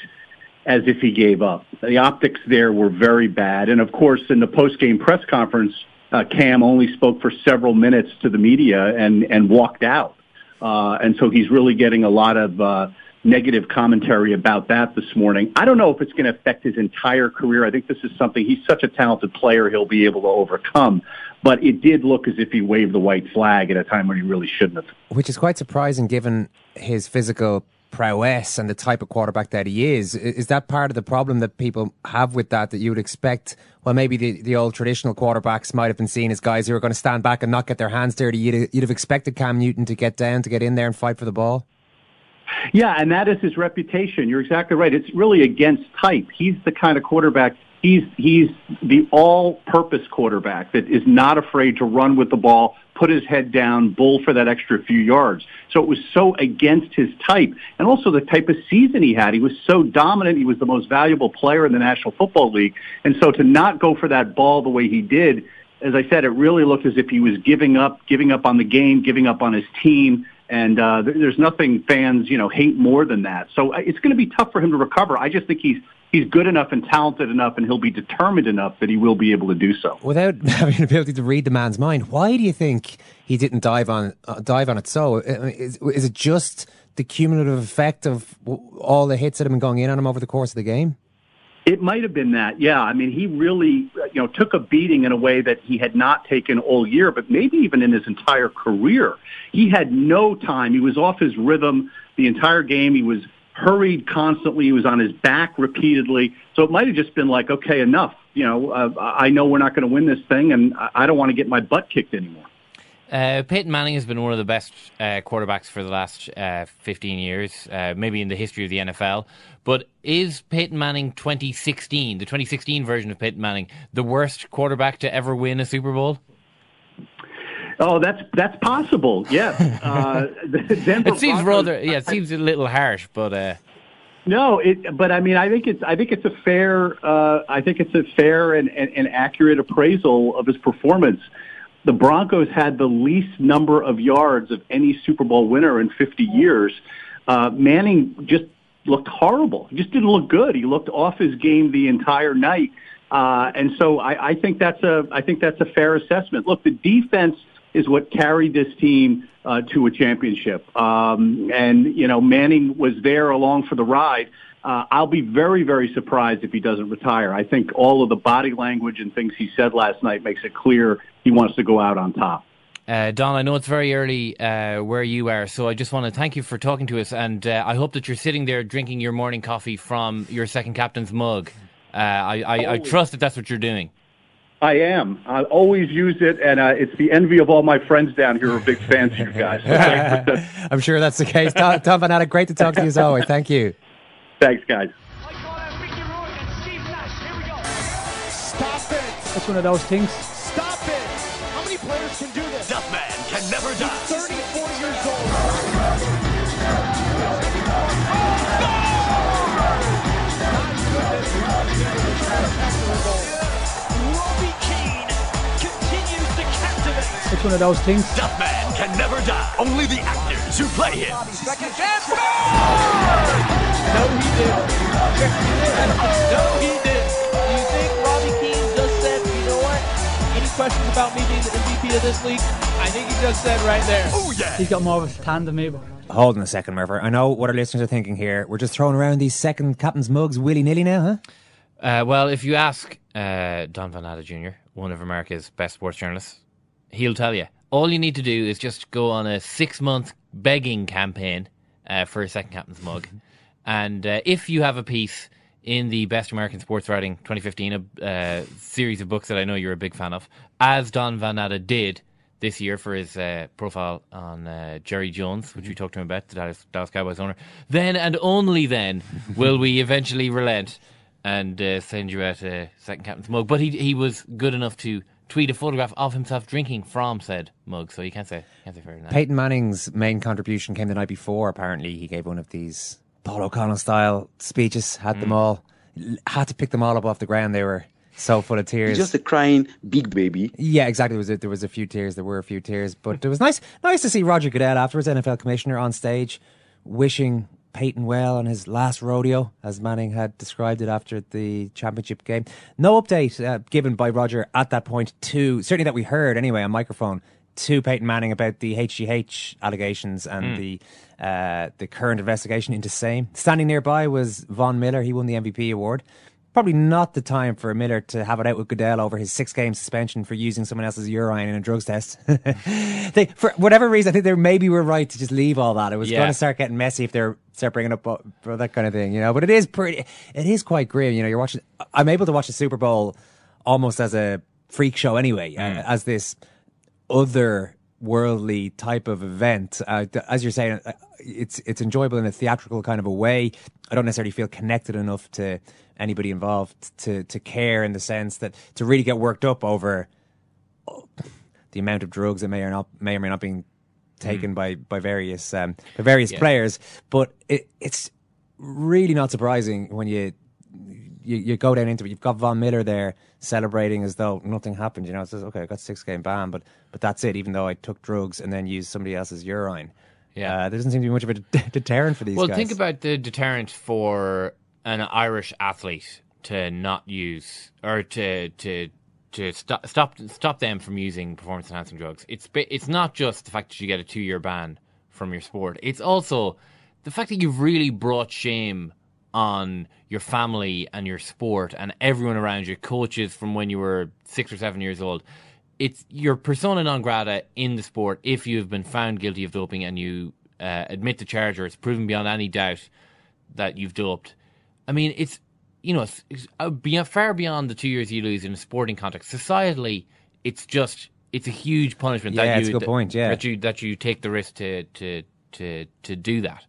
S17: as if he gave up. The optics there were very bad. And of course, in the post-game press conference, uh, Cam only spoke for several minutes to the media and, and walked out. Uh, and so he's really getting a lot of uh, negative commentary about that this morning. I don't know if it's going to affect his entire career. I think this is something he's such a talented player he'll be able to overcome. But it did look as if he waved the white flag at a time when he really shouldn't have.
S8: Which is quite surprising given his physical prowess and the type of quarterback that he is. Is that part of the problem that people have with that, that you would expect? Well, maybe the, the old traditional quarterbacks might have been seen as guys who are going to stand back and not get their hands dirty. You'd, you'd have expected Cam Newton to get down, to get in there and fight for the ball.
S17: Yeah, and that is his reputation. You're exactly right. It's really against type. He's the kind of quarterback he's he's the all-purpose quarterback that is not afraid to run with the ball, put his head down, bull for that extra few yards. So it was so against his type, and also the type of season he had. He was so dominant. He was the most valuable player in the National Football League, and so to not go for that ball the way he did, as I said, it really looked as if he was giving up, giving up on the game, giving up on his team. And uh, there's nothing fans, you know, hate more than that. So uh, it's going to be tough for him to recover. I just think he's he's good enough and talented enough, and he'll be determined enough that he will be able to do so.
S8: Without having the ability to read the man's mind, why do you think he didn't dive on uh, dive on it? So is, is, it just the cumulative effect of all the hits that have been going in on him over the course of the game?
S17: It might have been that, yeah. I mean, he really, you know, took a beating in a way that he had not taken all year, but maybe even in his entire career. He had no time. He was off his rhythm the entire game. He was hurried constantly. He was on his back repeatedly. So it might have just been like, okay, enough. You know, uh, I know we're not going to win this thing, and I don't want to get my butt kicked anymore.
S9: Uh, Peyton Manning has been one of the best uh, quarterbacks for the last uh, 15 years, uh, maybe in the history of the NFL. But is Peyton Manning 2016, the 2016 version of Peyton Manning, the worst quarterback to ever win a Super Bowl?
S17: Oh, that's that's possible. Yes, uh, Denver
S9: it seems
S17: Broncos,
S9: rather yeah, it seems a little harsh, but uh,
S17: no, it. But I mean, I think it's I think it's a fair uh, I think it's a fair and, and, and accurate appraisal of his performance. The Broncos had the least number of yards of any Super Bowl winner in 50 years. Uh, Manning just looked horrible. He just didn't look good. He looked off his game the entire night. Uh, and so I, I think that's a I think that's a fair assessment. Look, the defense is what carried this team uh, to a championship. Um, and, you know, Manning was there along for the ride. Uh, I'll be very, very surprised if he doesn't retire. I think all of the body language and things he said last night makes it clear he wants to go out on top.
S9: Uh, Don, I know it's very early uh, where you are, so I just want to thank you for talking to us, and uh, I hope that you're sitting there drinking your morning coffee from your second captain's mug. Uh, I, I, I trust that that's what you're doing.
S17: I am. I always use it, and uh, it's the envy of all my friends down here who are big fans of you guys. So
S8: I'm sure that's the case. Tom, Tom Van Natta, great to talk to you as always. Thank you.
S17: Thanks, guys.
S18: That's one of those things. One of those things.
S15: Duffman can never die. Only the actors who play him.
S11: Second chance. No, he didn't. No, he didn't.
S19: Do you think Robbie Keane just said, you know what? Any questions about me being the MVP of this league? I think he just said right there.
S15: Oh, yeah.
S18: He's got more of a stand than me. But
S8: Hold on a second, Murphy. I know what our listeners are thinking here. We're just throwing around these second captain's mugs willy nilly now, huh?
S9: Uh, well, if you ask uh, Don Van Natta Jr., one of America's best sports journalists, he'll tell you. All you need to do is just go on a six month begging campaign uh, for a second captain's mug. And uh, if you have a piece in the Best American Sports Writing 2015, a uh, series of books that I know you're a big fan of, as Don Van Natta did this year for his uh, profile on uh, Jerry Jones, which we talked to him about, the Dallas, Dallas Cowboys owner, then and only then will we eventually relent and uh, send you out a second captain's mug. But he he was good enough to tweet a photograph of himself drinking from said mug, so you can't say can't say fairer than that.
S8: Peyton Manning's main contribution came the night before. Apparently, he gave one of these Paul O'Connell style speeches. Had them hmm. all, had to pick them all up off the ground. They were so full of tears.
S20: He's just a crying big baby.
S8: Yeah, exactly. There was a, there was a few tears. There were a few tears, but it was nice nice to see Roger Goodell afterwards, NFL commissioner, on stage, wishing Peyton well on his last rodeo, as Manning had described it after the championship game. No update uh, given by Roger at that point to certainly that we heard anyway on microphone to Peyton Manning about the HGH allegations and
S9: Hmm.
S8: the uh, the current investigation into same. Standing nearby was Von Miller. He won the MVP award. Probably not the time for Miller to have it out with Goodell over his six game suspension for using someone else's urine in a drugs test. they, for whatever reason, I think they maybe were right to just leave all that. It was
S9: Yeah.
S8: going to start getting messy if they're start bringing up uh, that kind of thing, you know. But it is pretty, it is quite grim. You know, you're watching. I'm able to watch the Super Bowl almost as a freak show anyway, uh, as this other worldly type of event. Uh, as you're saying, uh, it's it's enjoyable in a theatrical kind of a way. I don't necessarily feel connected enough to anybody involved to to care in the sense that to really get worked up over oh, the amount of drugs that may or not may or may not being taken by by various um, by various
S9: Yeah.
S8: players. But it, it's really not surprising when you, you you go down into it. You've got Von Miller there celebrating as though nothing happened. You know, it says, okay, I got six game ban, but but that's it. Even though I took drugs and then used somebody else's urine.
S9: Yeah.
S8: uh, there doesn't seem to be much of a de- deterrent for these
S9: well,
S8: guys.
S9: think about the deterrent for an Irish athlete to not use or to to to stop stop stop them from using performance enhancing drugs. It's it's not just the fact that you get a two year ban from your sport. It's also the fact that you've really brought shame on your family and your sport and everyone around you, coaches from when you were six or seven years old. It's your persona non grata in the sport if you have been found guilty of doping and you uh, admit the charge or it's proven beyond any doubt that you've doped. I mean, it's you know, it's, it's uh, beyond, far beyond the two years you lose in a sporting context. Societally, it's just it's a huge punishment
S8: Yeah,
S9: that you
S8: a good
S9: that,
S8: point, yeah.
S9: that you that you take the risk to to to to do that.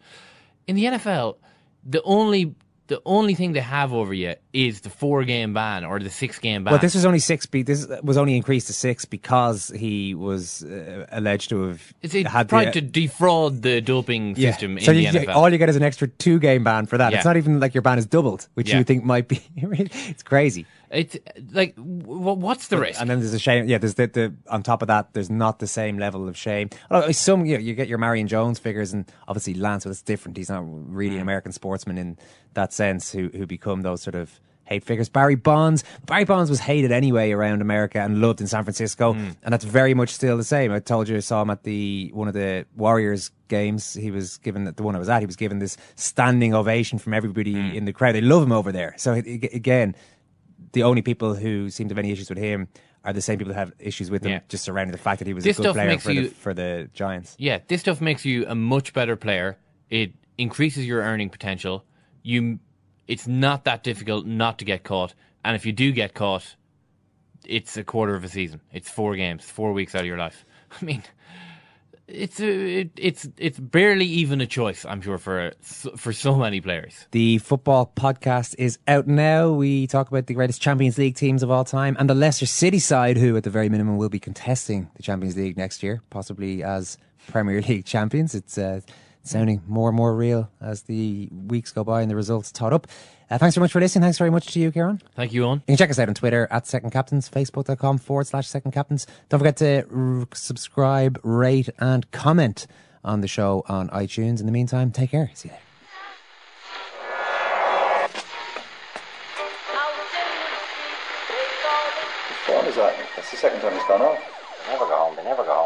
S9: In the NFL, the only the only thing they have over you is the four game ban or the six game ban.
S8: Well, this was only six. Be- this was only increased to six because he was uh, alleged to have
S9: it's
S8: had
S9: tried
S8: the,
S9: to defraud the doping
S8: Yeah.
S9: system
S8: so
S9: in
S8: you,
S9: the
S8: you-
S9: NFL.
S8: all you get is an extra two game ban for that.
S9: Yeah.
S8: It's not even like your ban is doubled, which
S9: Yeah.
S8: you think might be. it's crazy.
S9: It's like, w- what's the risk?
S8: And then there's a shame. Yeah, there's the, the on top of that, there's not the same level of shame. Some, you, know, you get your Marion Jones figures, and obviously Lance, but it's different. He's not really an American sportsman in that sense, who who become those sort of hate figures. Barry Bonds, Barry Bonds was hated anyway around America and loved in San Francisco, hmm. and that's very much still the same. I told you I saw him at the one of the Warriors games. He was given the one I was at. He was given this standing ovation from everybody hmm. in the crowd. They love him over there. So again the only people who seem to have any issues with him are the same people who have issues with him,
S9: Yeah.
S8: just surrounding the fact that he was
S9: This
S8: a good player
S9: makes
S8: for,
S9: you-
S8: the, for the Giants.
S9: Yeah, this stuff makes you a much better player. It increases your earning potential. You, it's not that difficult not to get caught, and if you do get caught, it's a quarter of a season. It's four games, four weeks out of your life. I mean, It's a, it, it's it's barely even a choice. I'm sure for for so many players.
S8: The football podcast is out now. We talk about the greatest Champions League teams of all time and the Leicester City side, who at the very minimum will be contesting the Champions League next year, possibly as Premier League champions. It's uh, sounding more and more real as the weeks go by and the results tot up. Uh, thanks very much for listening. Thanks very much to you, Kieran.
S9: Thank you, Owen.
S8: You can check us out on Twitter at Second Captains, Facebook.com forward slash Second Captains. Don't forget to r- subscribe, rate, and comment on the show on iTunes. In the meantime, take care. See you later.
S2: What fun is that? That's the second time it's gone off.
S3: They never go home. They never go home.